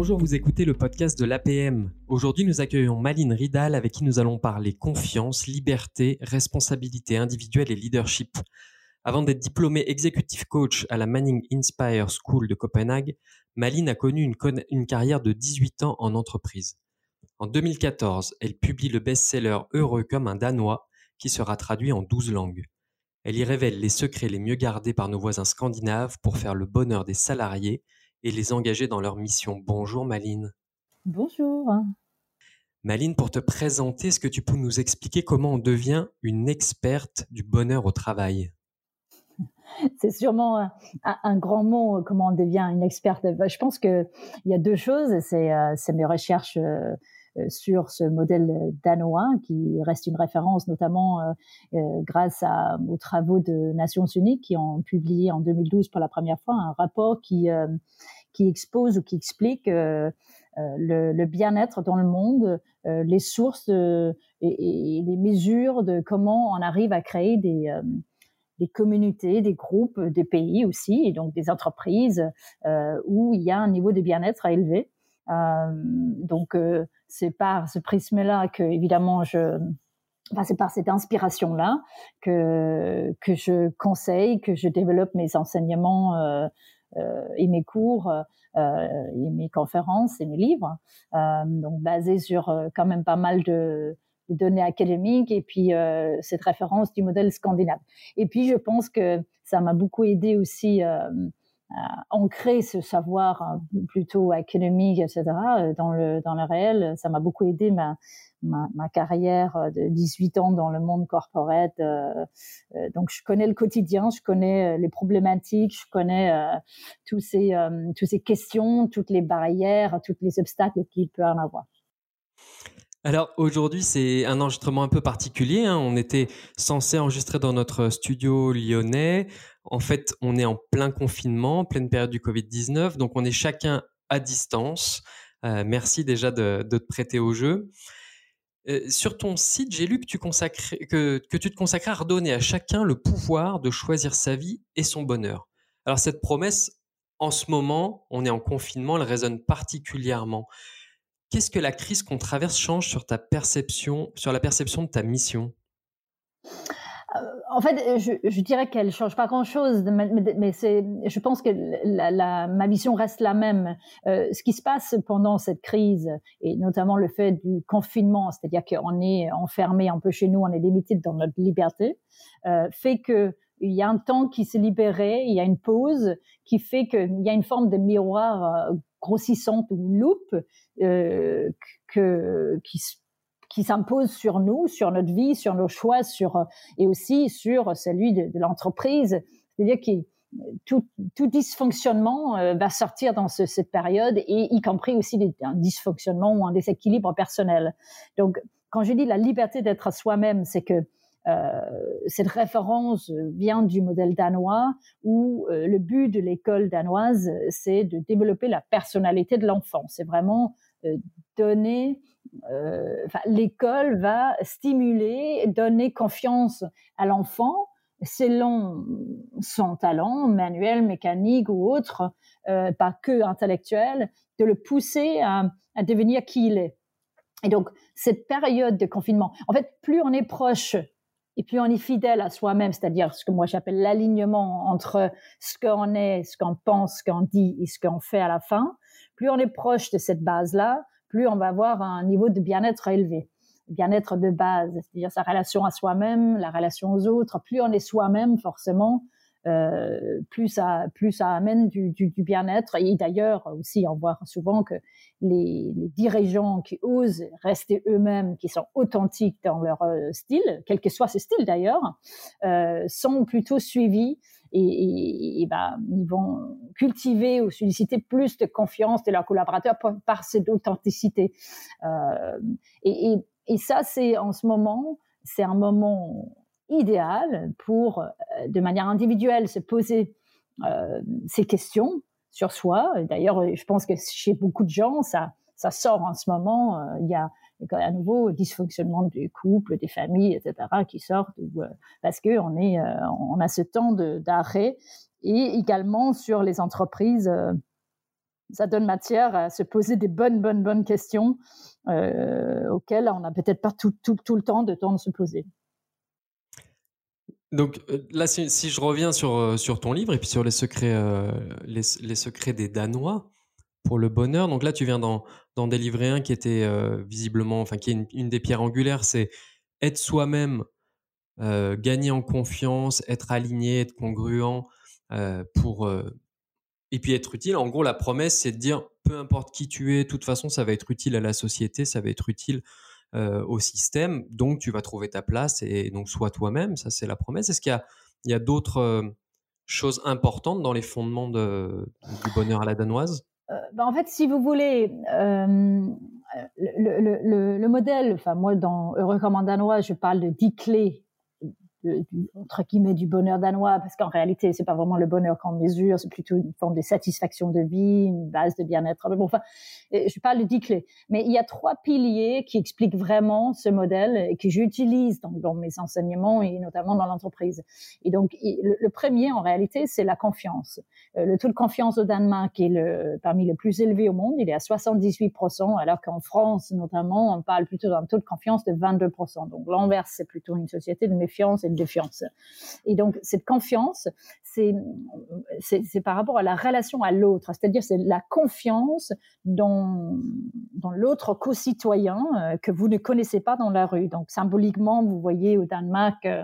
Bonjour, vous écoutez le podcast de l'APM. Aujourd'hui, nous accueillons Maline Ridal avec qui nous allons parler confiance, liberté, responsabilité individuelle et leadership. Avant d'être diplômée executive coach à la Manning Inspire School de Copenhague, Maline a connu une, une carrière de 18 ans en entreprise. En 2014, elle publie le best-seller Heureux comme un Danois qui sera traduit en 12 langues. Elle y révèle les secrets les mieux gardés par nos voisins scandinaves pour faire le bonheur des salariés et les engager dans leur mission. Bonjour Maline. Bonjour. Maline, pour te présenter, est-ce que tu peux nous expliquer comment on devient une experte du bonheur au travail? C'est sûrement un, grand mot, comment on devient une experte. Je pense qu'il y a deux choses. C'est euh, mes recherches euh, euh, sur ce modèle danois qui reste une référence notamment euh, euh, grâce aux travaux de Nations Unies qui ont publié en 2012 pour la première fois un rapport qui, expose ou qui explique le, bien-être dans le monde, les sources et, les mesures de comment on arrive à créer des, communautés, des groupes, des pays aussi, et donc des entreprises où il y a un niveau de bien-être à élever. donc c'est par ce prisme-là que, évidemment, je, enfin, c'est par cette inspiration-là que, que je conseille, que je développe mes enseignements euh, euh, et mes cours, euh, et mes conférences et mes livres, euh, donc basés sur euh, quand même pas mal de, de données académiques et puis euh, cette référence du modèle scandinave. Et puis je pense que ça m'a beaucoup aidé aussi ancrer ce savoir hein, plutôt académique, etc., euh, dans le, dans le réel. Ça m'a beaucoup aidé ma, ma, carrière euh, de 18 ans dans le monde corporate. Euh, euh, donc, je connais le quotidien, je connais les problématiques, je connais euh, tous ces, euh, toutes ces questions, toutes les barrières, tous les obstacles qu'il peut en avoir. Alors aujourd'hui, c'est un enregistrement un peu particulier. Hein. On était censé enregistrer dans notre studio lyonnais. En fait, on est en plein confinement, pleine période du Covid-19, donc on est chacun à distance. Euh, merci déjà de, te prêter au jeu. Euh, sur ton site, j'ai lu que tu, te consacrais à redonner à chacun le pouvoir de choisir sa vie et son bonheur. Alors cette promesse, en ce moment, on est en confinement, elle résonne particulièrement. Qu'est-ce que la crise qu'on traverse change sur ta perception, sur la perception de ta mission? En fait, je, je dirais qu'elle change pas grand-chose, mais, je pense que ma mission reste la même. Euh, ce qui se passe pendant cette crise, et notamment le fait du confinement, c'est-à-dire qu'on est enfermé un peu chez nous, on est limité dans notre liberté, euh, fait que il y a un temps qui s'est libéré, il y a une pause qui fait qu'il y a une forme de miroir euh, grossissante ou une loupe euh, que, qui, qui s'impose sur nous, sur notre vie, sur nos choix, sur et aussi sur celui de, l'entreprise. C'est-à-dire que tout, tout dysfonctionnement euh, va sortir dans ce, cette période et y compris aussi un dysfonctionnement ou un déséquilibre personnel. Donc, quand je dis la liberté d'être soi-même, c'est que euh, cette référence vient du modèle danois où euh, le but de l'école danoise, c'est de développer la personnalité de l'enfant. C'est vraiment euh, donner, l'école va stimuler, donner confiance à l'enfant selon son talent, manuel, mécanique ou autre, pas que intellectuel, de le pousser à, à devenir qui il est. Et donc, cette période de confinement, en fait, plus on est proche et puis on est fidèle à soi-même, c'est-à-dire ce que moi j'appelle l'alignement entre ce qu'on est, ce qu'on pense, ce qu'on dit et ce qu'on fait à la fin. Plus on est proche de cette base-là, plus on va avoir un niveau de bien-être élevé. Bien-être de base, c'est-à-dire sa relation à soi-même, la relation aux autres. Plus on est soi-même, forcément, euh, plus ça plus ça amène du, bien-être et d'ailleurs aussi on voit souvent que les, les, dirigeants qui osent rester eux-mêmes qui sont authentiques dans leur euh, style quel que soit ce style d'ailleurs euh, sont plutôt suivis et, ben, ils vont cultiver ou solliciter plus de confiance de leurs collaborateurs par, cette authenticité euh, et, et ça c'est en ce moment c'est un moment idéal pour, euh, de manière individuelle, se poser euh, ces questions sur soi. D'ailleurs, je pense que chez beaucoup de gens, ça, ça sort en ce moment. Euh, il y a à nouveau dysfonctionnement du couple, des familles, etc., qui sortent euh, parce que on est, euh, a ce temps d'arrêt et également sur les entreprises ça donne matière à se poser des bonnes, bonnes, bonnes questions euh, auxquelles on n'a peut-être pas tout, le temps de temps de se poser. Donc euh, là, si, je reviens sur, euh, ton livre et puis sur les, secrets des Danois pour le bonheur, donc là, tu viens d'en délivrer un qui était visiblement, enfin, qui est une, des pierres angulaires, c'est être soi-même, gagner en confiance, être aligné, être congruent pour et puis être utile. En gros, la promesse, c'est de dire, peu importe qui tu es, de toute façon, ça va être utile à la société, ça va être utile euh, au système. Donc, tu vas trouver ta place et donc sois toi-même. Ça, c'est la promesse. Est-ce qu'il y a, d'autres euh, choses importantes dans les fondements de, du bonheur à la danoise? euh, ben, en fait, si vous voulez, le, le, le, modèle, enfin moi dans Heureux comme danois, je parle de 10 clés du, entre guillemets du bonheur danois parce qu'en réalité c'est pas vraiment le bonheur qu'on mesure c'est plutôt une forme de satisfaction de vie une base de bien-être bon enfin je parle de dix clés. Mais il y a trois piliers qui expliquent vraiment ce modèle et que j'utilise dans, mes enseignements et notamment dans l'entreprise. Et donc le, premier en réalité c'est la confiance. Euh, le taux de confiance au Danemark est le parmi les plus élevés au monde. Il est à 78% alors qu'en France notamment on parle plutôt d'un taux de confiance de 22% donc l'inverse c'est plutôt une société de méfiance de défiance. Et donc, cette confiance, c'est, par rapport à la relation à l'autre, c'est-à-dire c'est la confiance dans, dans l'autre co-citoyen euh, que vous ne connaissez pas dans la rue. Donc, symboliquement, vous voyez au Danemark, euh,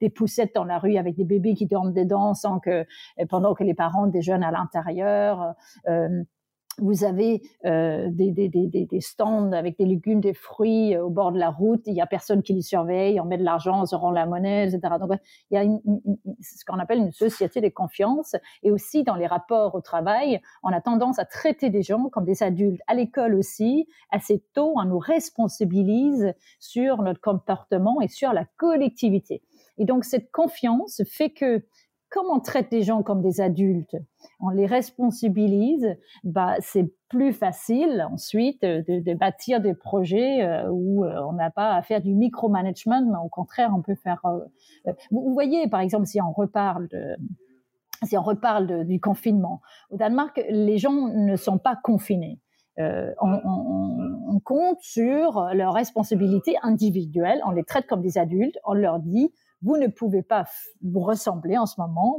des poussettes dans la rue avec des bébés qui dorment dedans sans que pendant que les parents déjeunent à l'intérieur. Euh, vous avez euh, des, des, des, des, stands avec des légumes, des fruits euh, au bord de la route. Il y a personne qui les surveille. On met de l'argent, on se rend la monnaie, etc. Donc, il y a une, ce qu'on appelle une société de confiance. Et aussi, dans les rapports au travail, on a tendance à traiter des gens comme des adultes. À l'école aussi, assez tôt, on nous responsabilise sur notre comportement et sur la collectivité. Et donc, cette confiance fait que on traite des gens comme des adultes, on les responsabilise, bah, c'est plus facile ensuite de, bâtir des projets euh, où euh, on n'a pas à faire du micromanagement, mais au contraire, on peut faire. Euh, vous, voyez, par exemple, si on reparle de, si on reparle du confinement, au Danemark, les gens ne sont pas confinés. on, on, compte sur leurs responsabilités individuelles, on les traite comme des adultes, on leur dit vous ne pouvez pas vous ressembler en ce moment,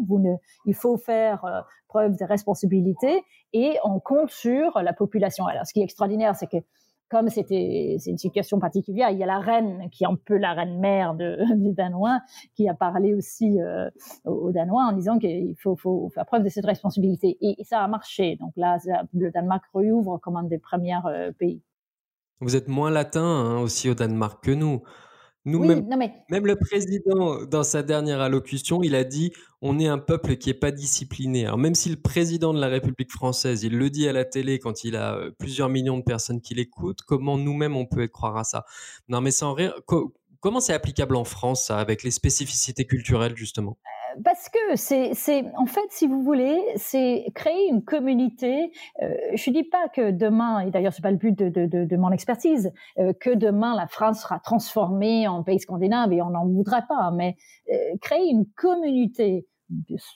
il faut faire euh, preuve de responsabilité et on compte sur la population. Alors, ce qui est extraordinaire, c'est que comme c'était c'est une situation particulière, il y a la reine qui est un peu la reine mère de, des Danois, qui a parlé aussi euh, aux Danois en disant qu'il faut, faire preuve de cette responsabilité. Et, ça a marché. Donc là, le Danemark rouvre comme un des premiers euh, pays. Vous êtes moins latin hein, aussi au Danemark que nous. Nous, même, même, le président, dans sa dernière allocution, il a dit on est un peuple qui est pas discipliné. Alors même si le président de la République française, il le dit à la télé quand il a euh, plusieurs millions de personnes qui l'écoutent, comment nous-mêmes on peut croire à ça? Non, mais sans rire, comment c'est applicable en France, avec les spécificités culturelles justement? Parce que c'est, en fait, si vous voulez, c'est créer une communauté. Euh, je dis pas que demain, et d'ailleurs c'est pas le but de, de, de, mon expertise, euh, que demain la France sera transformée en pays scandinave et on n'en voudrait pas, mais euh, créer une communauté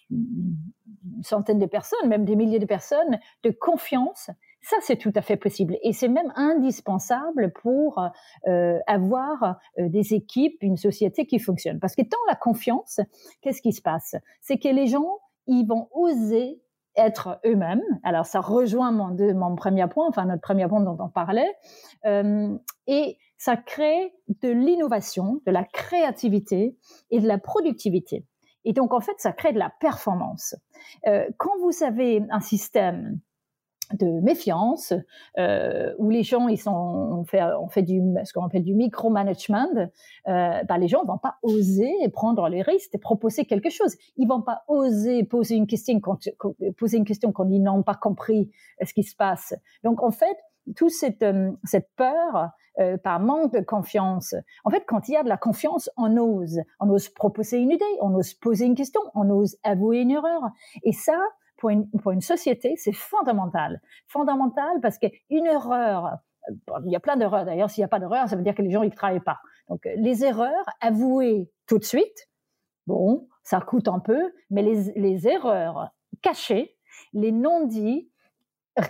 une centaine de personnes, même des milliers de personnes, de confiance ça, c'est tout à fait possible. Et c'est même indispensable pour euh, avoir euh, des équipes, une société qui fonctionne. Parce que dans la confiance, qu'est-ce qui se passe? C'est que les gens, ils vont oser être eux-mêmes. Alors, ça rejoint mon, mon premier point, enfin notre premier point dont on parlait. Euh, et ça crée de l'innovation, de la créativité et de la productivité. Et donc, en fait, ça crée de la performance. Euh, quand vous avez un système de méfiance euh, où les gens ils sont on fait on fait du ce qu'on appelle du micromanagement euh, bah, les gens vont pas oser prendre les risques et proposer quelque chose ils vont pas oser poser une question quand, poser une question quand ils n'ont pas compris ce qui se passe donc en fait toute cette euh, cette peur euh, par manque de confiance. En fait, quand il y a de la confiance, on ose, on ose proposer une idée, on ose poser une question, on ose avouer une erreur. Et ça, pour une, société, c'est fondamental. Fondamental parce qu'une erreur, il y a plein d'erreurs d'ailleurs, s'il n'y a pas d'erreur, ça veut dire que les gens ne travaillent pas. Donc les erreurs avouées tout de suite, bon, ça coûte un peu, mais les, les erreurs cachées, les non-dits,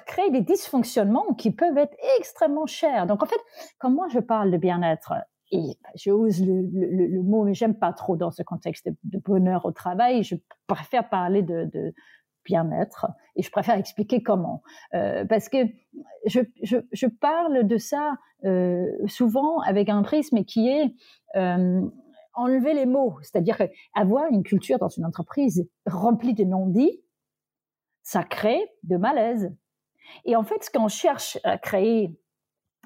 créer des dysfonctionnements qui peuvent être extrêmement chers. Donc en fait, quand moi je parle de bien-être, et j'ose le, le, mot, mais j'aime pas trop dans ce contexte de, bonheur au travail, je préfère parler de bien-être et je préfère expliquer comment. Euh, parce que je, je, parle de ça euh, souvent avec un prisme qui est euh, enlever les mots, c'est-à-dire avoir une culture dans une entreprise remplie de non-dits, ça crée de malaise. Et en fait, ce qu'on cherche à créer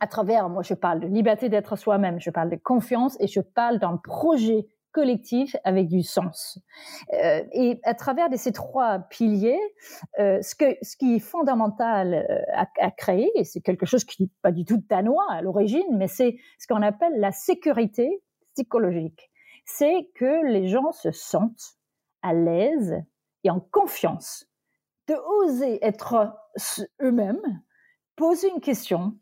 à travers, moi je parle de liberté d'être soi-même, je parle de confiance et je parle d'un projet collectif avec du sens. Euh, et à travers ces trois piliers, euh, ce, qui est fondamental euh, à, créer, et c'est quelque chose qui n'est pas du tout danois à l'origine, mais c'est ce qu'on appelle la sécurité psychologique. C'est que les gens se sentent à l'aise et en confiance de oser être eux-mêmes, poser une question,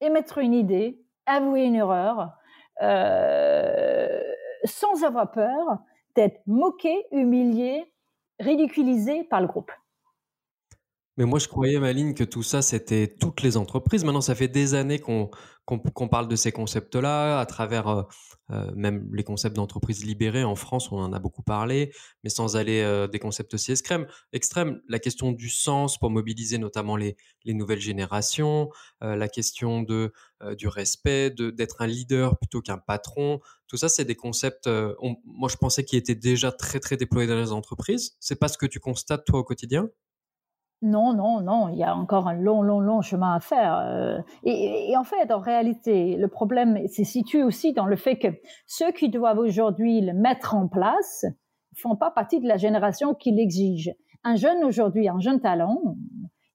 émettre une idée, avouer une erreur, sans avoir peur d'être moqué, humilié, ridiculisé par le groupe. Mais moi, je croyais, Maline, que tout ça, c'était toutes les entreprises. Maintenant, ça fait des années qu'on qu'on parle de ces concepts-là, à travers euh, euh, même les concepts d'entreprise libérée. En France, on en a beaucoup parlé, mais sans aller euh, des concepts aussi extrêmes. Extrême, la question du sens pour mobiliser notamment les, les nouvelles générations, la question de, du respect, d'être un leader plutôt qu'un patron. Tout ça, c'est des concepts, moi, je pensais qu'ils étaient déjà très, très déployés dans les entreprises. C'est pas ce que tu constates, toi, au quotidien? Non, non, non, il y a encore un long, long, long chemin à faire. Euh, et, en fait, en réalité, le problème se situe aussi dans le fait que ceux qui doivent aujourd'hui le mettre en place font pas partie de la génération qui l'exige. Un jeune aujourd'hui, un jeune talent,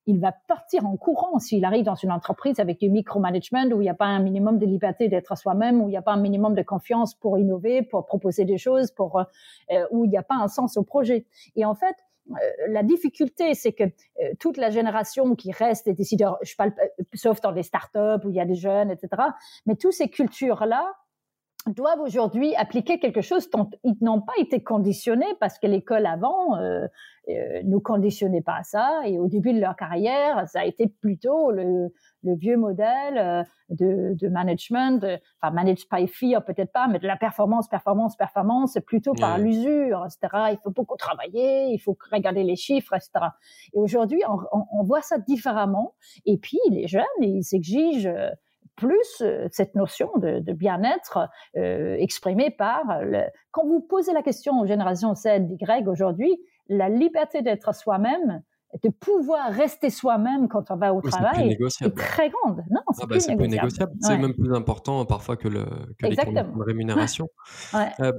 il va partir en courant s'il arrive dans une entreprise avec du micromanagement où il n'y a pas un minimum de liberté d'être soi-même, où il n'y a pas un minimum de confiance pour innover, pour proposer des choses, pour euh, où il n'y a pas un sens au projet. Et en fait, euh, la difficulté, c'est que euh, toute la génération qui reste des décideurs, je parle euh, sauf dans les startups où il y a des jeunes, etc. Mais toutes ces cultures-là doivent aujourd'hui appliquer quelque chose dont ils n'ont pas été conditionnés parce que l'école avant euh, euh, nous conditionnait pas à ça. Et au début de leur carrière ça a été plutôt le, le vieux modèle euh, de, de, management de, enfin manage by fear peut-être pas mais de la performance performance performance plutôt par l'usure etc il faut beaucoup travailler il faut regarder les chiffres etc et aujourd'hui on, on, on voit ça différemment. Et puis les jeunes ils s'exigent plus euh, cette notion de, bien-être euh, exprimée par le... quand vous posez la question aux générations Z, Y aujourd'hui, la liberté d'être soi-même, de pouvoir rester soi-même quand on va au travail est, très grande. Non, c'est ah bah, plus, négociable. C'est même plus important parfois que, le, que les de rémunération. Euh,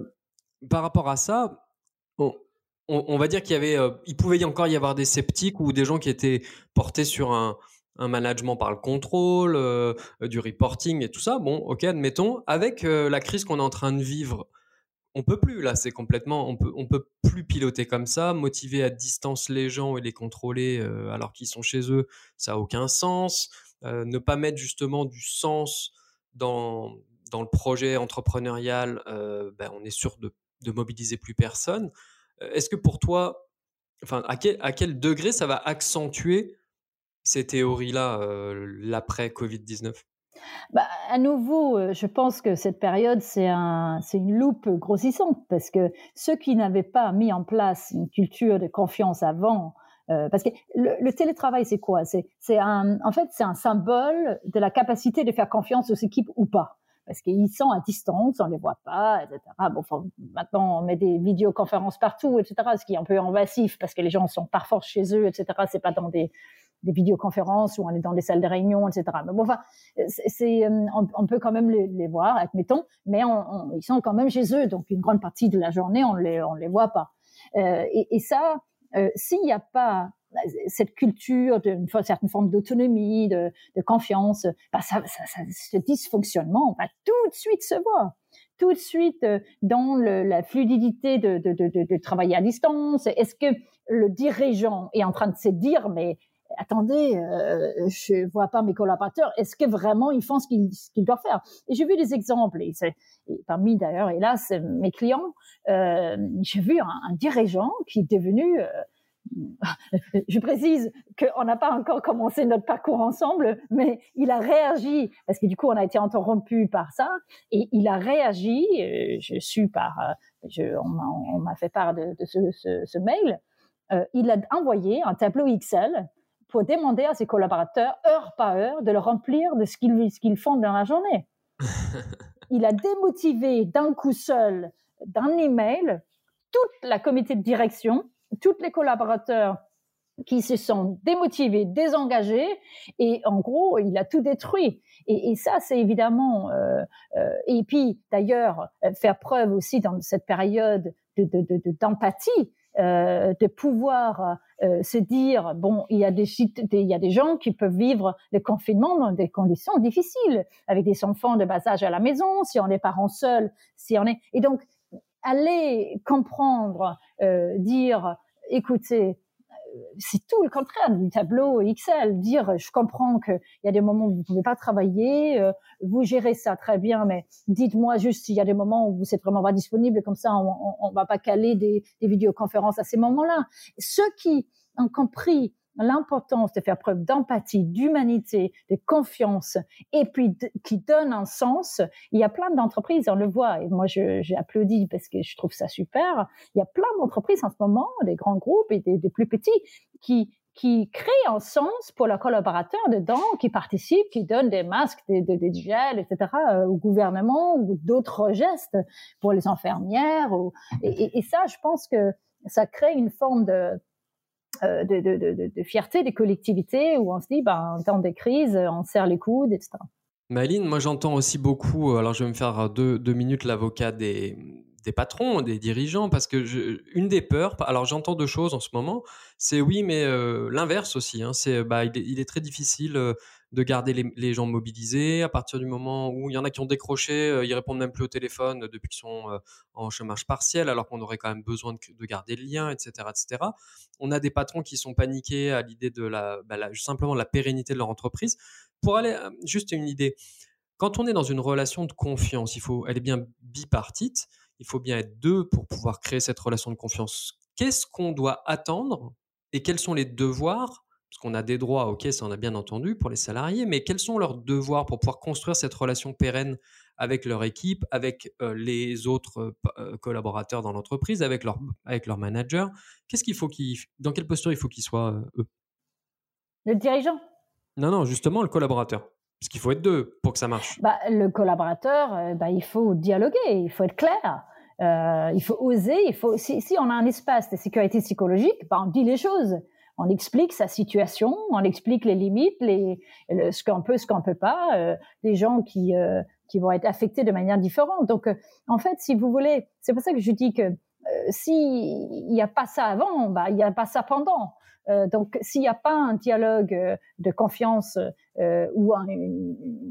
par rapport à ça, on, on, va dire qu'il y avait, il pouvait encore y avoir des sceptiques ou des gens qui étaient portés sur un, un management par le contrôle, euh, du reporting et tout ça. Bon, ok, admettons. Avec euh, la crise qu'on est en train de vivre, on peut plus. Là, c'est complètement, on peut, on peut plus piloter comme ça. Motiver à distance les gens et les contrôler euh, alors qu'ils sont chez eux, ça a aucun sens. ne pas mettre justement du sens dans dans le projet entrepreneurial, ben, on est sûr de, de mobiliser plus personne. Est-ce que pour toi, enfin, à quel, à quel degré ça va accentuer ces théories-là, euh, l'après Covid-19 bah, à nouveau, je pense que cette période, c'est un, une loupe grossissante parce que ceux qui n'avaient pas mis en place une culture de confiance avant, parce que le, télétravail, c'est quoi? C'est, un, en fait, c'est un symbole de la capacité de faire confiance aux équipes ou pas. Parce qu'ils sont à distance, on les voit pas, etc. Bon, maintenant, on met des vidéoconférences partout, etc. Ce qui est un peu invasif parce que les gens sont parfois chez eux, etc. C'est pas dans des des vidéoconférences où on est dans des salles de réunion, etc. Mais bon, enfin, c'est, euh, on, peut quand même les, voir, admettons, mais ils sont quand même chez eux, donc une grande partie de la journée, on les, on les voit pas. Euh, et, ça, euh, s'il n'y a pas cette culture d'une certaine forme d'autonomie, de, confiance, bah ça, ce dysfonctionnement va tout de suite se voir tout de suite dans la fluidité de, de, travailler à distance Est-ce que le dirigeant est en train de se dire, mais attendez, euh, je vois pas mes collaborateurs, est-ce que vraiment ils font ce qu'ils doivent faire? Et j'ai vu des exemples, et, parmi d'ailleurs, hélas, mes clients, euh, j'ai vu un, dirigeant qui est devenu, euh, je précise qu'on n'a pas encore commencé notre parcours ensemble, mais il a réagi, parce que du coup, on a été interrompu par ça, et il a réagi, euh, je suis par, on m'a fait part de, ce, mail, il a envoyé un tableau Excel pour demander à ses collaborateurs, heure par heure, de le remplir de ce qu'ils font dans la journée. il a démotivé d'un coup seul, d'un email, toute la comité de direction, tous les collaborateurs qui se sont démotivés, désengagés, et en gros, il a tout détruit. Et, et ça, c'est évidemment. Euh, euh, et puis, d'ailleurs, faire preuve aussi dans cette période d'empathie, de, de, euh, de pouvoir euh, se dire bon, il y a des, il y a des gens qui peuvent vivre le confinement dans des conditions difficiles, avec des enfants de bas âge à la maison, si on est parents seuls, si on est. Et donc, aller comprendre, euh, dire, écoutez, c'est tout le contraire du tableau Excel. Dire, je comprends qu'il y a des moments où vous ne pouvez pas travailler, euh, vous gérez ça très bien, mais dites-moi juste s'il y a des moments où vous êtes vraiment pas disponible, comme ça on ne va pas caler des, des vidéoconférences à ces moments-là. Ceux qui ont compris l'importance de faire preuve d'empathie, d'humanité, de confiance, et puis qui donne un sens. Il y a plein d'entreprises, on le voit, et moi j'ai applaudi parce que je trouve ça super. Il y a plein d'entreprises en ce moment, des grands groupes et des, plus petits, qui qui créent un sens pour leurs collaborateurs dedans, qui participent, qui donnent des masques, des, des, des gels, etc. Euh, au gouvernement ou d'autres gestes pour les infirmières. Ou, et, et, ça, je pense que ça crée une forme de, de, de, fierté des collectivités où on se dit, ben, en temps de crise, on serre les coudes, etc. Maline, moi j'entends aussi beaucoup, euh, alors je vais me faire deux, minutes l'avocat des, des patrons, des dirigeants, parce que une des peurs, alors j'entends deux choses en ce moment, c'est oui, mais euh, l'inverse aussi, hein, c'est bah, il est, très difficile de garder les, gens mobilisés. À partir du moment où il y en a qui ont décroché, euh, ils répondent même plus au téléphone depuis qu'ils sont euh, en chômage partiel, alors qu'on aurait quand même besoin de, garder le lien, etc., etc. On a des patrons qui sont paniqués à l'idée de la, bah, simplement la pérennité de leur entreprise. Pour aller euh, juste une idée, quand on est dans une relation de confiance, il faut, elle est bien bipartite. Il faut bien être deux pour pouvoir créer cette relation de confiance. Qu'est-ce qu'on doit attendre et quels sont les devoirs parce qu'on a des droits, ok, ça on a bien entendu pour les salariés, mais quels sont leurs devoirs pour pouvoir construire cette relation pérenne avec leur équipe, avec euh, les autres euh, euh, collaborateurs dans l'entreprise, avec leur, avec leur manager? Qu'est-ce qu'il faut qu'ils, dans quelle posture il faut qu'ils soient eux? Le dirigeant Non, non, justement le collaborateur. Parce qu'il faut être deux pour que ça marche. Bah, le collaborateur, bah, il faut dialoguer, il faut être clair. il faut oser, il faut si, si, on a un espace de sécurité psychologique, bah, on dit les choses on explique sa situation, on explique les limites, les, ce qu'on peut, ce qu'on peut pas, euh, des gens qui euh, qui vont être affectés de manière différente. Donc, euh, en fait, si vous voulez, c'est pour ça que je dis que s'il n'y a pas ça avant, bah il n'y a pas ça pendant. Euh, donc, s'il n'y a pas un dialogue euh, de confiance euh, ou un,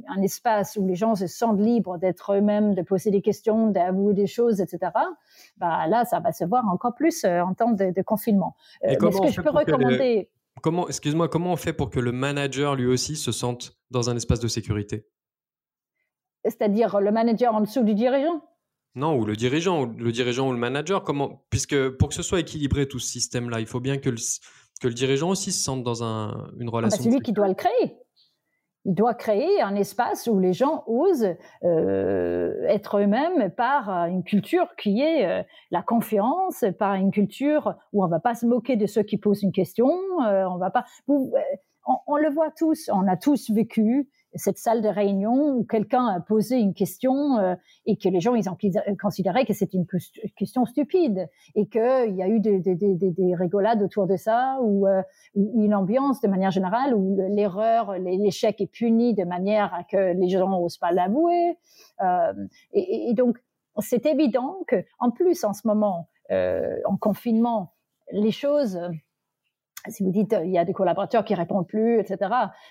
un, espace où les gens se sentent libres d'être eux-mêmes, de poser des questions, d'avouer des choses, etc., bah là, ça va se voir encore plus en temps de, de confinement. Et comment ce que je peux recommander. Comment, excuse-moi, comment on fait pour que le manager lui aussi se sente dans un espace de sécurité? C'est-à-dire le manager en dessous du dirigeant? Non, ou le dirigeant, le dirigeant ou le manager, comment Puisque pour que ce soit équilibré tout ce système-là, il faut bien que le, que le dirigeant aussi se sente dans un, une ah bah, relation. c'est lui qui doit le créer. Il doit créer un espace où les gens osent euh, être eux-mêmes par une culture qui est euh, la confiance, par une culture où on va pas se moquer de ceux qui posent une question. Euh, on va pas. on, on, le voit tous. On a tous vécu cette salle de réunion où quelqu'un a posé une question euh, et que les gens ils ont considéré que c'était une question stupide et qu'il y a eu des, des, des, des, rigolades autour de ça ou euh, une ambiance de manière générale où l'erreur, l'échec est puni de manière à que les gens n'osent pas l'avouer. Euh, et, et, donc c'est évident que en plus en ce moment euh, en confinement les choses si vous dites il y a des collaborateurs qui répondent plus, etc.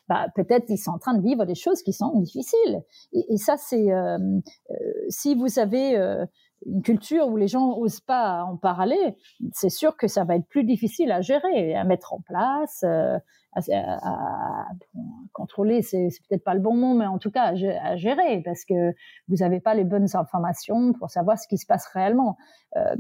Bah, peut-être ils sont en train de vivre des choses qui sont difficiles. Et, et ça, c'est euh, euh, si vous avez euh, une culture où les gens osent pas en parler, c'est sûr que ça va être plus difficile à gérer, à mettre en place, euh, à, contrôler. C'est peut-être pas le bon mot, mais en tout cas à, gérer, parce que vous n'avez pas les bonnes informations pour savoir ce qui se passe réellement. Euh,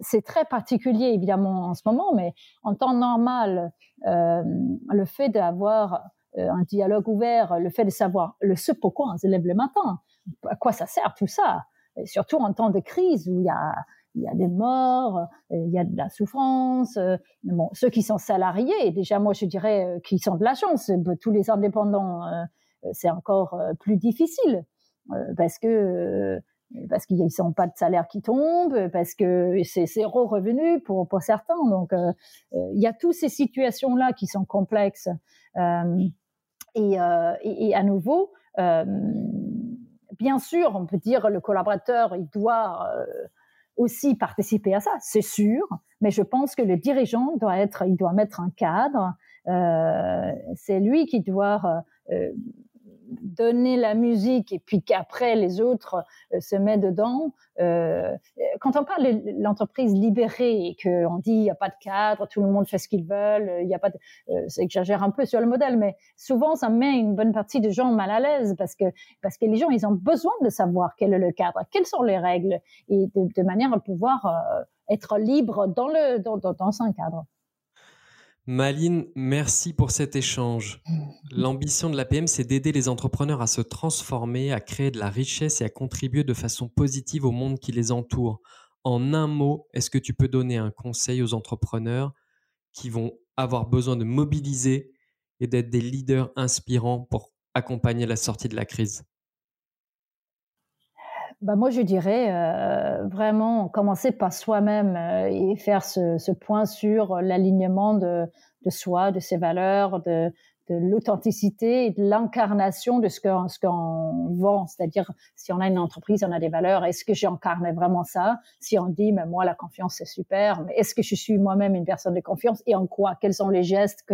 c'est très particulier évidemment en ce moment, mais en temps normal, euh, le fait d'avoir un dialogue ouvert, le fait de savoir le ce pourquoi on se lève le matin, à quoi ça sert tout ça surtout en temps de crise où il y a, il y a des morts, euh, il y a de la souffrance. Euh, bon, ceux qui sont salariés, déjà moi je dirais euh, qu'ils sont de la chance. Tous les indépendants, c'est encore plus difficile parce que parce qu'ils n'ont pas de salaire qui tombe, parce que c'est zéro revenu pour, pour certains. Donc, il y a toutes ces situations-là qui sont complexes. et, et, à nouveau, bien sûr, on peut dire le collaborateur, il doit euh, aussi participer à ça, c'est sûr, mais je pense que le dirigeant doit être, il doit mettre un cadre. Euh, c'est lui qui doit euh, donner la musique et puis qu'après les autres euh, se mettent dedans. Euh, quand on parle de l'entreprise libérée et qu'on dit il n'y a pas de cadre, tout le monde fait ce qu'il veut, il y a pas, de, euh, un peu sur le modèle, mais souvent ça met une bonne partie des gens mal à l'aise parce que parce que les gens ils ont besoin de savoir quel est le cadre, quelles sont les règles et de, manière à pouvoir être libre dans le dans, dans, dans un cadre. Maline, merci pour cet échange. L'ambition de l'APM, c'est d'aider les entrepreneurs à se transformer, à créer de la richesse et à contribuer de façon positive au monde qui les entoure. En un mot, est-ce que tu peux donner un conseil aux entrepreneurs qui vont avoir besoin de mobiliser et d'être des leaders inspirants pour accompagner la sortie de la crise? Bah moi, je dirais euh, vraiment commencer par soi-même euh, et faire ce, point sur l'alignement de, de soi, de ses valeurs, de, de l'authenticité et de l'incarnation de ce qu'on ce qu'on vend. C'est-à-dire, si on a une entreprise, on a des valeurs, est-ce que j'incarne vraiment ça? Si on dit, mais moi, la confiance, c'est super, mais est-ce que je suis moi-même une personne de confiance? Et en quoi? Quels sont les gestes?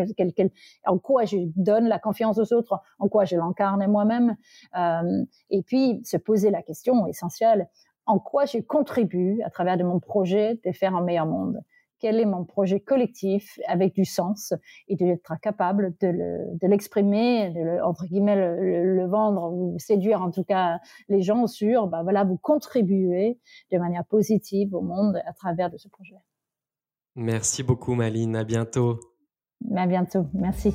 En quoi je donne la confiance aux autres? En quoi je l'incarne moi-même? Euh, Et puis, se poser la question essentielle, en quoi je contribue à travers de mon projet de faire un meilleur monde? Quel est mon projet collectif avec du sens et d'être capable de l'exprimer, de, le, entre guillemets le, vendre ou séduire en tout cas les gens sur, bah voilà, vous contribuez de manière positive au monde à travers de ce projet. Merci beaucoup Maline, à bientôt. À bientôt, merci.